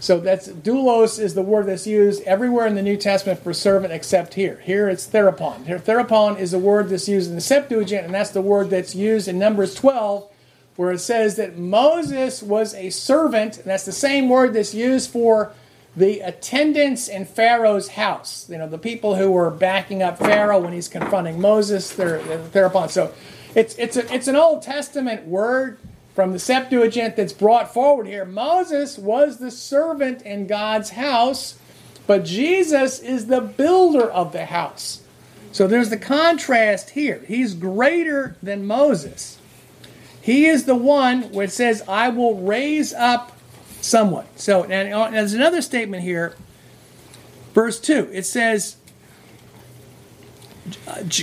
So that's doulos is the word that's used everywhere in the New Testament for servant except here. Here it's therapon. Here therapon is the word that's used in the Septuagint, and that's the word that's used in Numbers 12, where it says that Moses was a servant, and that's the same word that's used for the attendants in Pharaoh's house. You know, the people who were backing up Pharaoh when he's confronting Moses, they're, they're. So it's it's a, it's an Old Testament word from the Septuagint that's brought forward here. Moses was the servant in God's house, but Jesus is the builder of the house. So there's the contrast here. He's greater than Moses. He is the one it says, I will raise up someone. So, and uh, there's another statement here, verse 2. It says,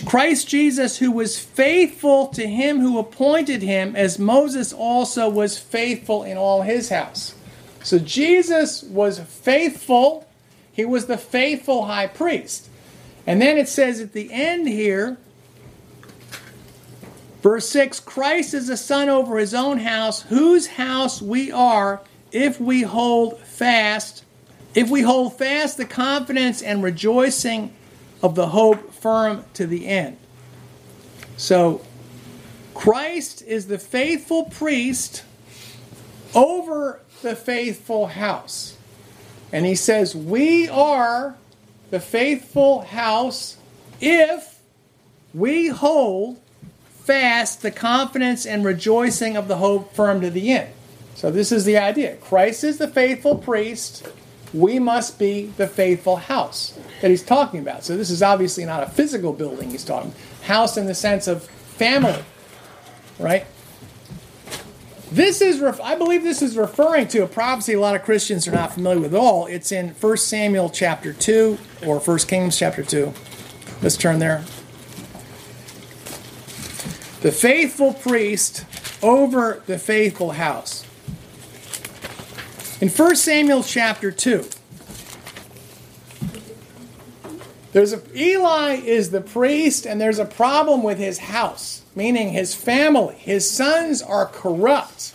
Christ Jesus, who was faithful to him who appointed him, as Moses also was faithful in all his house. So Jesus was faithful. He was the faithful high priest. And then it says at the end here, verse 6 Christ is the son over his own house, whose house we are if we hold fast, if we hold fast the confidence and rejoicing of the hope firm to the end. So, Christ is the faithful priest over the faithful house. And he says, We are the faithful house if we hold fast the confidence and rejoicing of the hope firm to the end. So this is the idea. Christ is the faithful priest. We must be the faithful house that he's talking about. So this is obviously not a physical building he's talking. House in the sense of family. Right? This is, I believe this is referring to a prophecy a lot of Christians are not familiar with at all. It's in 1 Samuel chapter 2 or 1 Kings chapter 2. Let's turn there. The faithful priest over the faithful house. In 1 Samuel chapter 2, there's a, Eli is the priest, and there's a problem with his house meaning his family. His sons are corrupt.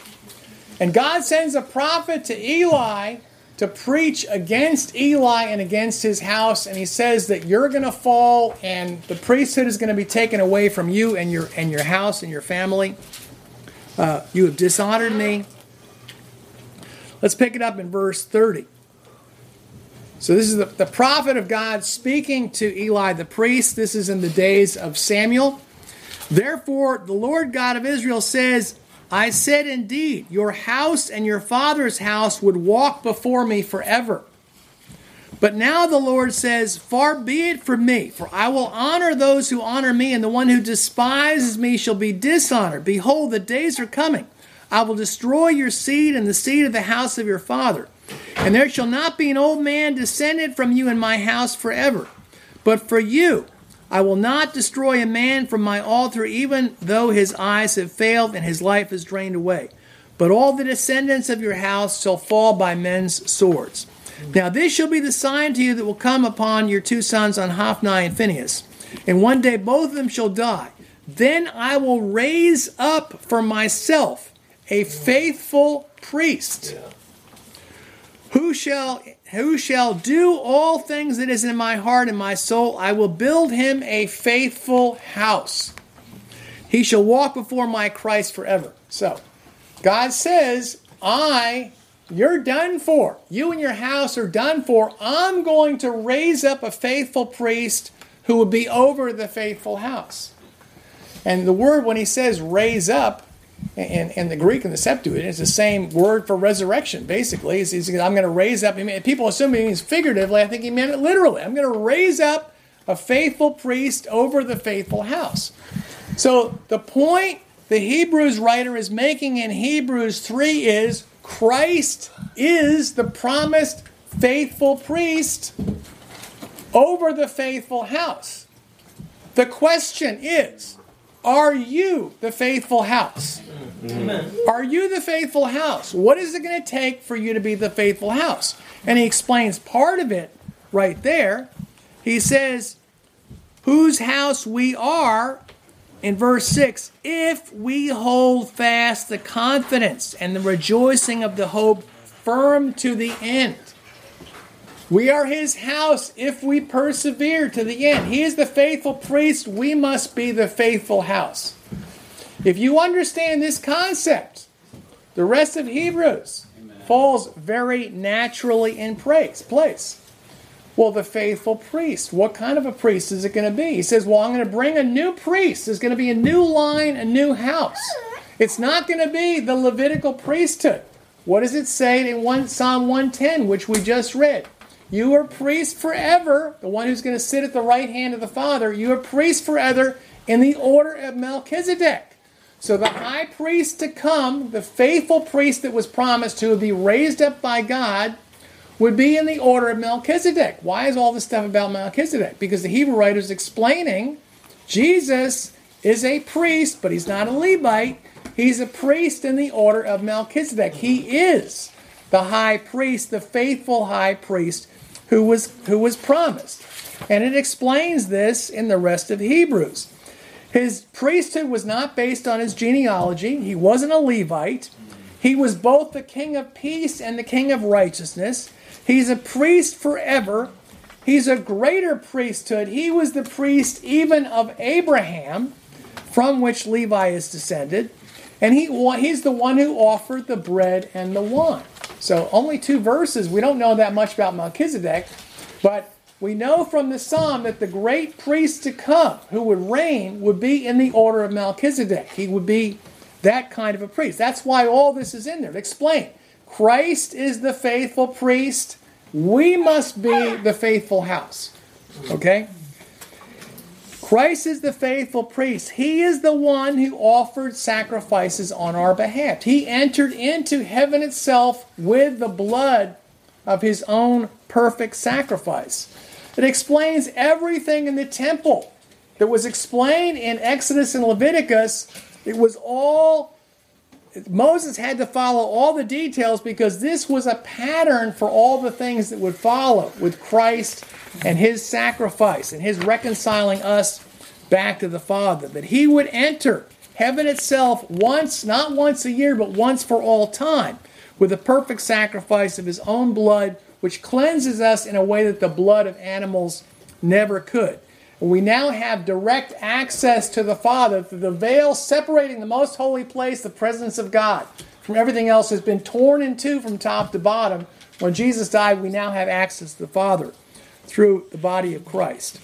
And God sends a prophet to Eli to preach against Eli and against his house. And he says that you're going to fall and the priesthood is going to be taken away from you and your, and your house and your family. Uh, you have dishonored me. Let's pick it up in verse 30. So, this is the, the prophet of God speaking to Eli the priest. This is in the days of Samuel. Therefore, the Lord God of Israel says, I said indeed, your house and your father's house would walk before me forever. But now the Lord says, Far be it from me, for I will honor those who honor me, and the one who despises me shall be dishonored. Behold, the days are coming. I will destroy your seed and the seed of the house of your father. And there shall not be an old man descended from you in my house forever. But for you, I will not destroy a man from my altar, even though his eyes have failed and his life is drained away. But all the descendants of your house shall fall by men's swords. Now this shall be the sign to you that will come upon your two sons on Hophni and Phinehas. And one day both of them shall die. Then I will raise up for myself a faithful priest who shall who shall do all things that is in my heart and my soul, I will build him a faithful house. He shall walk before my Christ forever. So, God says, I, you're done for. You and your house are done for. I'm going to raise up a faithful priest who will be over the faithful house. And the word, when he says raise up, and, and the Greek and the Septuagint is the same word for resurrection, basically. I'm going to raise up. I mean, people assume he means figuratively. I think he meant it literally. I'm going to raise up a faithful priest over the faithful house. So the point the Hebrews writer is making in Hebrews 3 is Christ is the promised faithful priest over the faithful house. The question is, are you the faithful house? Amen. Are you the faithful house? What is it going to take for you to be the faithful house? And he explains part of it right there. He says, Whose house we are, in verse 6, if we hold fast the confidence and the rejoicing of the hope firm to the end. We are his house if we persevere to the end. He is the faithful priest. We must be the faithful house. If you understand this concept, the rest of Hebrews Amen. falls very naturally in place. Well, the faithful priest, what kind of a priest is it going to be? He says, Well, I'm going to bring a new priest. There's going to be a new line, a new house. It's not going to be the Levitical priesthood. What does it say in one, Psalm 110, which we just read? You are priest forever, the one who's going to sit at the right hand of the Father. You are priest forever in the order of Melchizedek. So the high priest to come, the faithful priest that was promised to be raised up by God, would be in the order of Melchizedek. Why is all this stuff about Melchizedek? Because the Hebrew writer is explaining Jesus is a priest, but he's not a Levite. He's a priest in the order of Melchizedek. He is the high priest, the faithful high priest who was who was promised. And it explains this in the rest of Hebrews. His priesthood was not based on his genealogy. He wasn't a Levite. He was both the king of peace and the king of righteousness. He's a priest forever. He's a greater priesthood. He was the priest even of Abraham, from which Levi is descended. And he, he's the one who offered the bread and the wine. So, only two verses. We don't know that much about Melchizedek, but we know from the psalm that the great priest to come who would reign would be in the order of Melchizedek. He would be that kind of a priest. That's why all this is in there. Explain. Christ is the faithful priest. We must be the faithful house. Okay? Christ is the faithful priest. He is the one who offered sacrifices on our behalf. He entered into heaven itself with the blood of his own perfect sacrifice. It explains everything in the temple that was explained in Exodus and Leviticus. It was all, Moses had to follow all the details because this was a pattern for all the things that would follow with Christ and his sacrifice and his reconciling us back to the Father. That he would enter heaven itself once, not once a year, but once for all time, with the perfect sacrifice of his own blood, which cleanses us in a way that the blood of animals never could. We now have direct access to the Father through the veil separating the most holy place, the presence of God, from everything else has been torn in two from top to bottom. When Jesus died, we now have access to the Father through the body of Christ.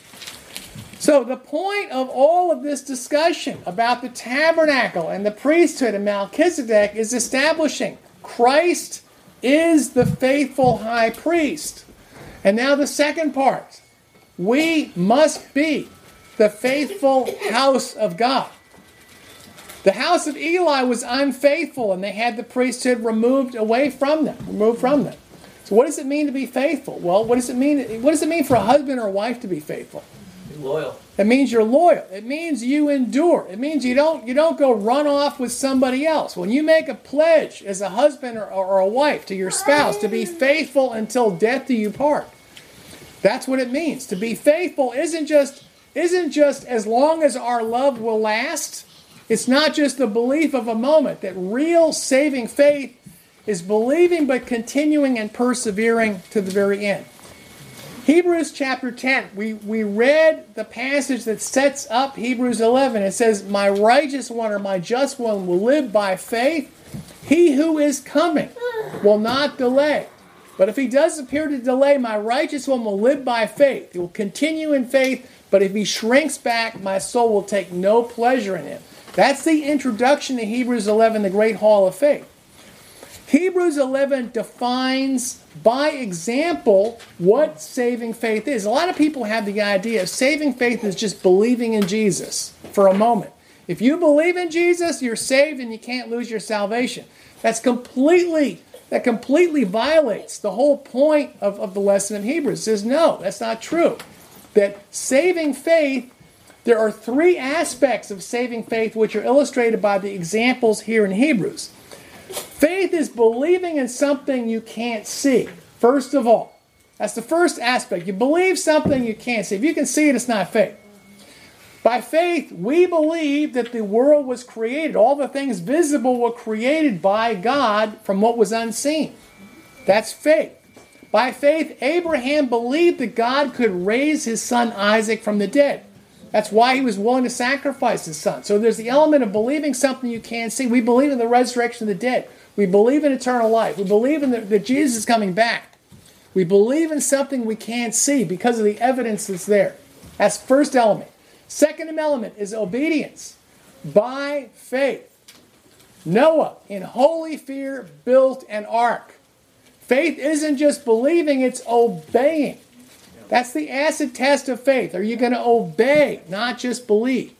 So, the point of all of this discussion about the tabernacle and the priesthood and Melchizedek is establishing Christ is the faithful high priest. And now, the second part we must be the faithful house of God. The house of Eli was unfaithful, and they had the priesthood removed away from them, removed from them. So, what does it mean to be faithful? Well, what does it mean? What does it mean for a husband or a wife to be faithful? Be loyal. It means you're loyal. It means you endure. It means you don't you don't go run off with somebody else. When you make a pledge as a husband or, or a wife to your spouse to be faithful until death do you part, that's what it means. To be faithful isn't just isn't just as long as our love will last. It's not just the belief of a moment. That real saving faith is believing but continuing and persevering to the very end. Hebrews chapter 10, we, we read the passage that sets up Hebrews 11. It says, My righteous one or my just one will live by faith. He who is coming will not delay. But if he does appear to delay, my righteous one will live by faith. He will continue in faith, but if he shrinks back, my soul will take no pleasure in him. That's the introduction to Hebrews 11, the great hall of faith. Hebrews 11 defines by example what saving faith is. A lot of people have the idea saving faith is just believing in Jesus for a moment. If you believe in Jesus, you're saved and you can't lose your salvation. That's completely that completely violates the whole point of, of the lesson in Hebrews. It says, no, that's not true. That saving faith, there are three aspects of saving faith which are illustrated by the examples here in Hebrews. Faith is believing in something you can't see, first of all. That's the first aspect. You believe something you can't see. If you can see it, it's not faith. By faith, we believe that the world was created. All the things visible were created by God from what was unseen. That's faith. By faith, Abraham believed that God could raise his son Isaac from the dead. That's why he was willing to sacrifice his son. So there's the element of believing something you can't see. We believe in the resurrection of the dead. We believe in eternal life. We believe in the, that Jesus is coming back. We believe in something we can't see because of the evidence that's there. That's first element. Second element is obedience by faith. Noah, in holy fear, built an ark. Faith isn't just believing, it's obeying. That's the acid test of faith. Are you going to obey, not just believe?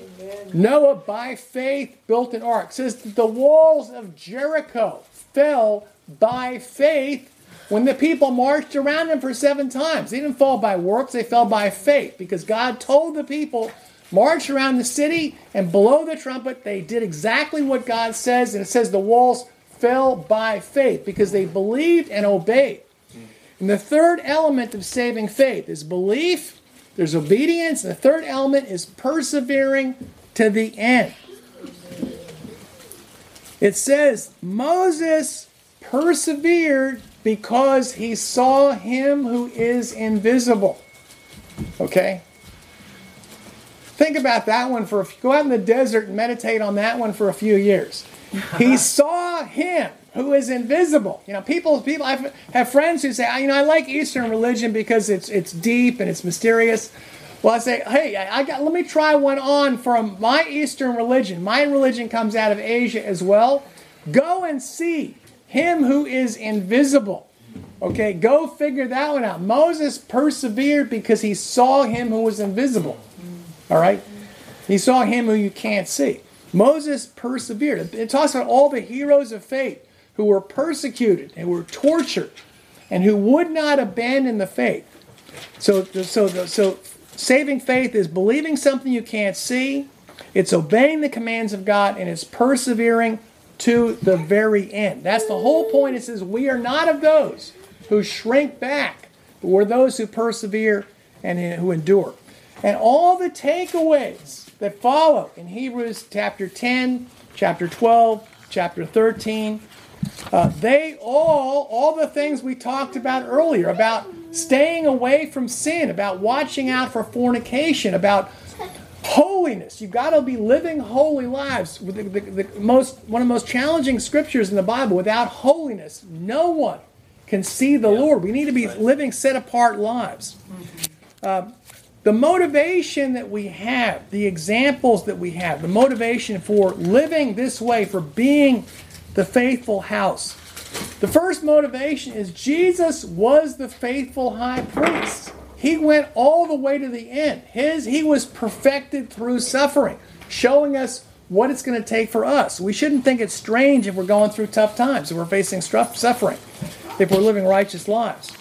Amen. Noah, by faith, built an ark. It says the walls of Jericho fell by faith when the people marched around him for seven times. They didn't fall by works, they fell by faith because God told the people, march around the city and blow the trumpet. They did exactly what God says, and it says the walls fell by faith because they believed and obeyed. And the third element of saving faith is belief, there's obedience, the third element is persevering to the end. It says, Moses persevered because he saw him who is invisible. Okay? Think about that one for a few, go out in the desert and meditate on that one for a few years. He saw him who is invisible. You know, people people I have friends who say, you know, I like Eastern religion because it's it's deep and it's mysterious. Well, I say, hey, I got. Let me try one on from my Eastern religion. My religion comes out of Asia as well. Go and see him who is invisible. Okay, go figure that one out. Moses persevered because he saw him who was invisible. All right, he saw him who you can't see. Moses persevered. It talks about all the heroes of faith who were persecuted and were tortured and who would not abandon the faith. So, so, so saving faith is believing something you can't see, it's obeying the commands of God, and it's persevering to the very end. That's the whole point. It says, We are not of those who shrink back, but we're those who persevere and who endure. And all the takeaways that follow in Hebrews chapter 10, chapter 12, chapter 13, uh, they all, all the things we talked about earlier about staying away from sin, about watching out for fornication, about holiness. You've got to be living holy lives. The, the, the, most, one of the most challenging scriptures in the Bible. Without holiness, no one can see the yeah. Lord. We need to be right. living set apart lives. Uh, the motivation that we have, the examples that we have, the motivation for living this way, for being the faithful house. The first motivation is Jesus was the faithful high priest. He went all the way to the end. His he was perfected through suffering, showing us what it's going to take for us. We shouldn't think it's strange if we're going through tough times, if we're facing suffering, if we're living righteous lives.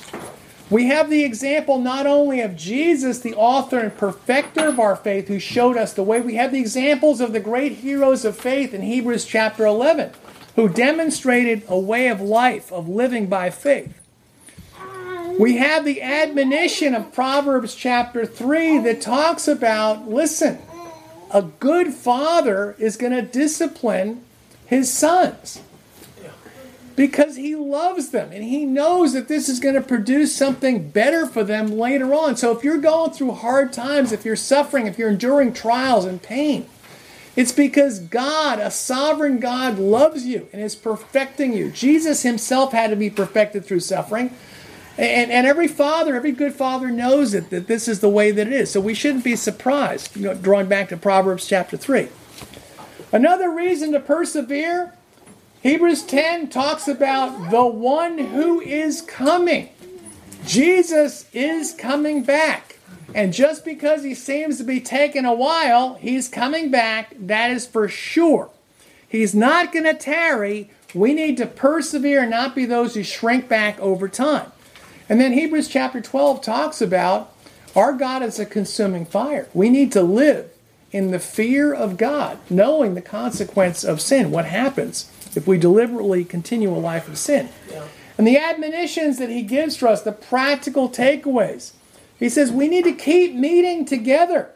We have the example not only of Jesus, the author and perfecter of our faith, who showed us the way. We have the examples of the great heroes of faith in Hebrews chapter 11 who demonstrated a way of life, of living by faith. We have the admonition of Proverbs chapter 3 that talks about listen, a good father is going to discipline his sons because he loves them and he knows that this is going to produce something better for them later on. So if you're going through hard times, if you're suffering, if you're enduring trials and pain, it's because God, a sovereign God, loves you and is perfecting you. Jesus himself had to be perfected through suffering. And, and every father, every good father knows it, that this is the way that it is. So we shouldn't be surprised, you know, drawing back to Proverbs chapter 3. Another reason to persevere, Hebrews 10 talks about the one who is coming. Jesus is coming back. And just because he seems to be taking a while, he's coming back. That is for sure. He's not going to tarry. We need to persevere and not be those who shrink back over time. And then Hebrews chapter 12 talks about our God is a consuming fire. We need to live in the fear of God, knowing the consequence of sin, what happens if we deliberately continue a life of sin. Yeah. And the admonitions that he gives for us, the practical takeaways. He says we need to keep meeting together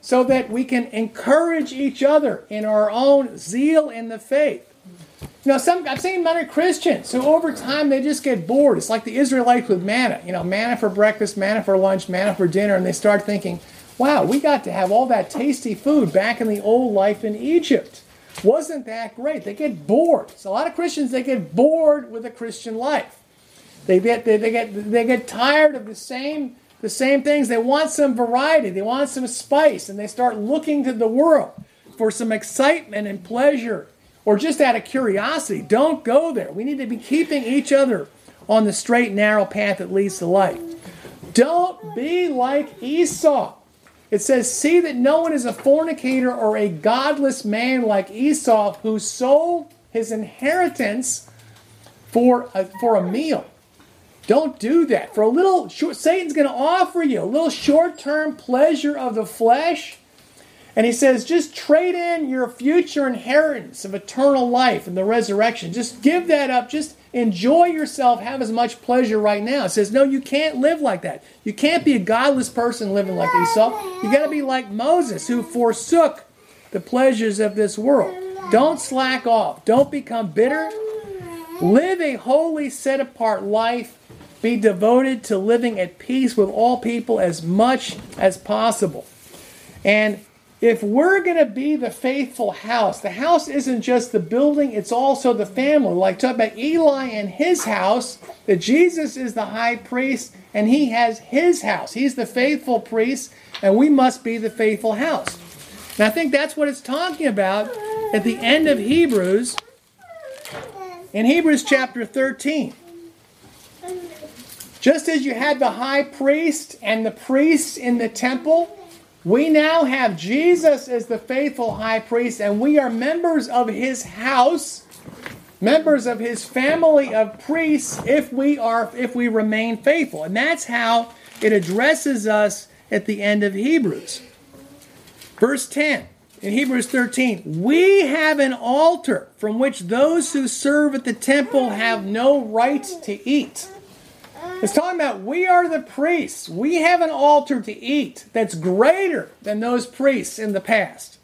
so that we can encourage each other in our own zeal in the faith. You know, some I've seen many Christians who over time they just get bored. It's like the Israelites with manna. You know, manna for breakfast, manna for lunch, manna for dinner, and they start thinking, "Wow, we got to have all that tasty food back in the old life in Egypt. Wasn't that great?" They get bored. So a lot of Christians they get bored with the Christian life. They get they, they get they get tired of the same the same things. They want some variety, they want some spice, and they start looking to the world for some excitement and pleasure or just out of curiosity. Don't go there. We need to be keeping each other on the straight, narrow path that leads to life. Don't be like Esau. It says, See that no one is a fornicator or a godless man like Esau who sold his inheritance for a, for a meal. Don't do that. For a little short, Satan's going to offer you a little short-term pleasure of the flesh. And he says, just trade in your future inheritance of eternal life and the resurrection. Just give that up. Just enjoy yourself. Have as much pleasure right now. It says, no, you can't live like that. You can't be a godless person living like Esau. You got to be like Moses, who forsook the pleasures of this world. Don't slack off. Don't become bitter. Live a holy, set apart life be devoted to living at peace with all people as much as possible. And if we're going to be the faithful house, the house isn't just the building, it's also the family. Like talk about Eli and his house, that Jesus is the high priest and he has his house. He's the faithful priest, and we must be the faithful house. And I think that's what it's talking about at the end of Hebrews, in Hebrews chapter 13. Just as you had the high priest and the priests in the temple, we now have Jesus as the faithful high priest, and we are members of his house, members of his family of priests if we are if we remain faithful. And that's how it addresses us at the end of Hebrews. Verse 10 in Hebrews 13, we have an altar from which those who serve at the temple have no right to eat. It's talking about we are the priests. We have an altar to eat that's greater than those priests in the past.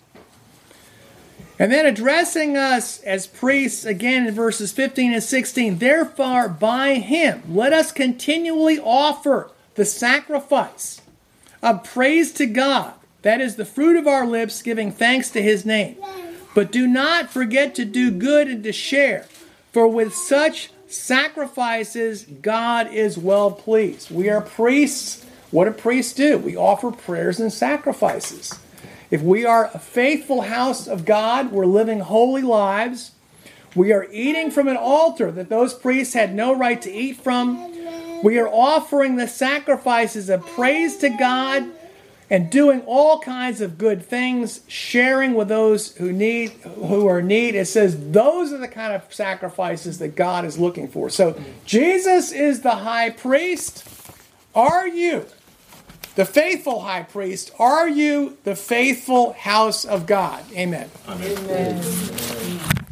And then addressing us as priests again in verses 15 and 16, therefore by him let us continually offer the sacrifice of praise to God. That is the fruit of our lips, giving thanks to his name. But do not forget to do good and to share, for with such sacrifices, God is well pleased. We are priests. What do priests do? We offer prayers and sacrifices. If we are a faithful house of God, we're living holy lives. We are eating from an altar that those priests had no right to eat from. We are offering the sacrifices of praise to God and doing all kinds of good things, sharing with those who need who are in need. It says those are the kind of sacrifices that God is looking for. So Jesus is the high priest. Are you the faithful high priest? Are you the faithful house of God? Amen. Amen. Amen.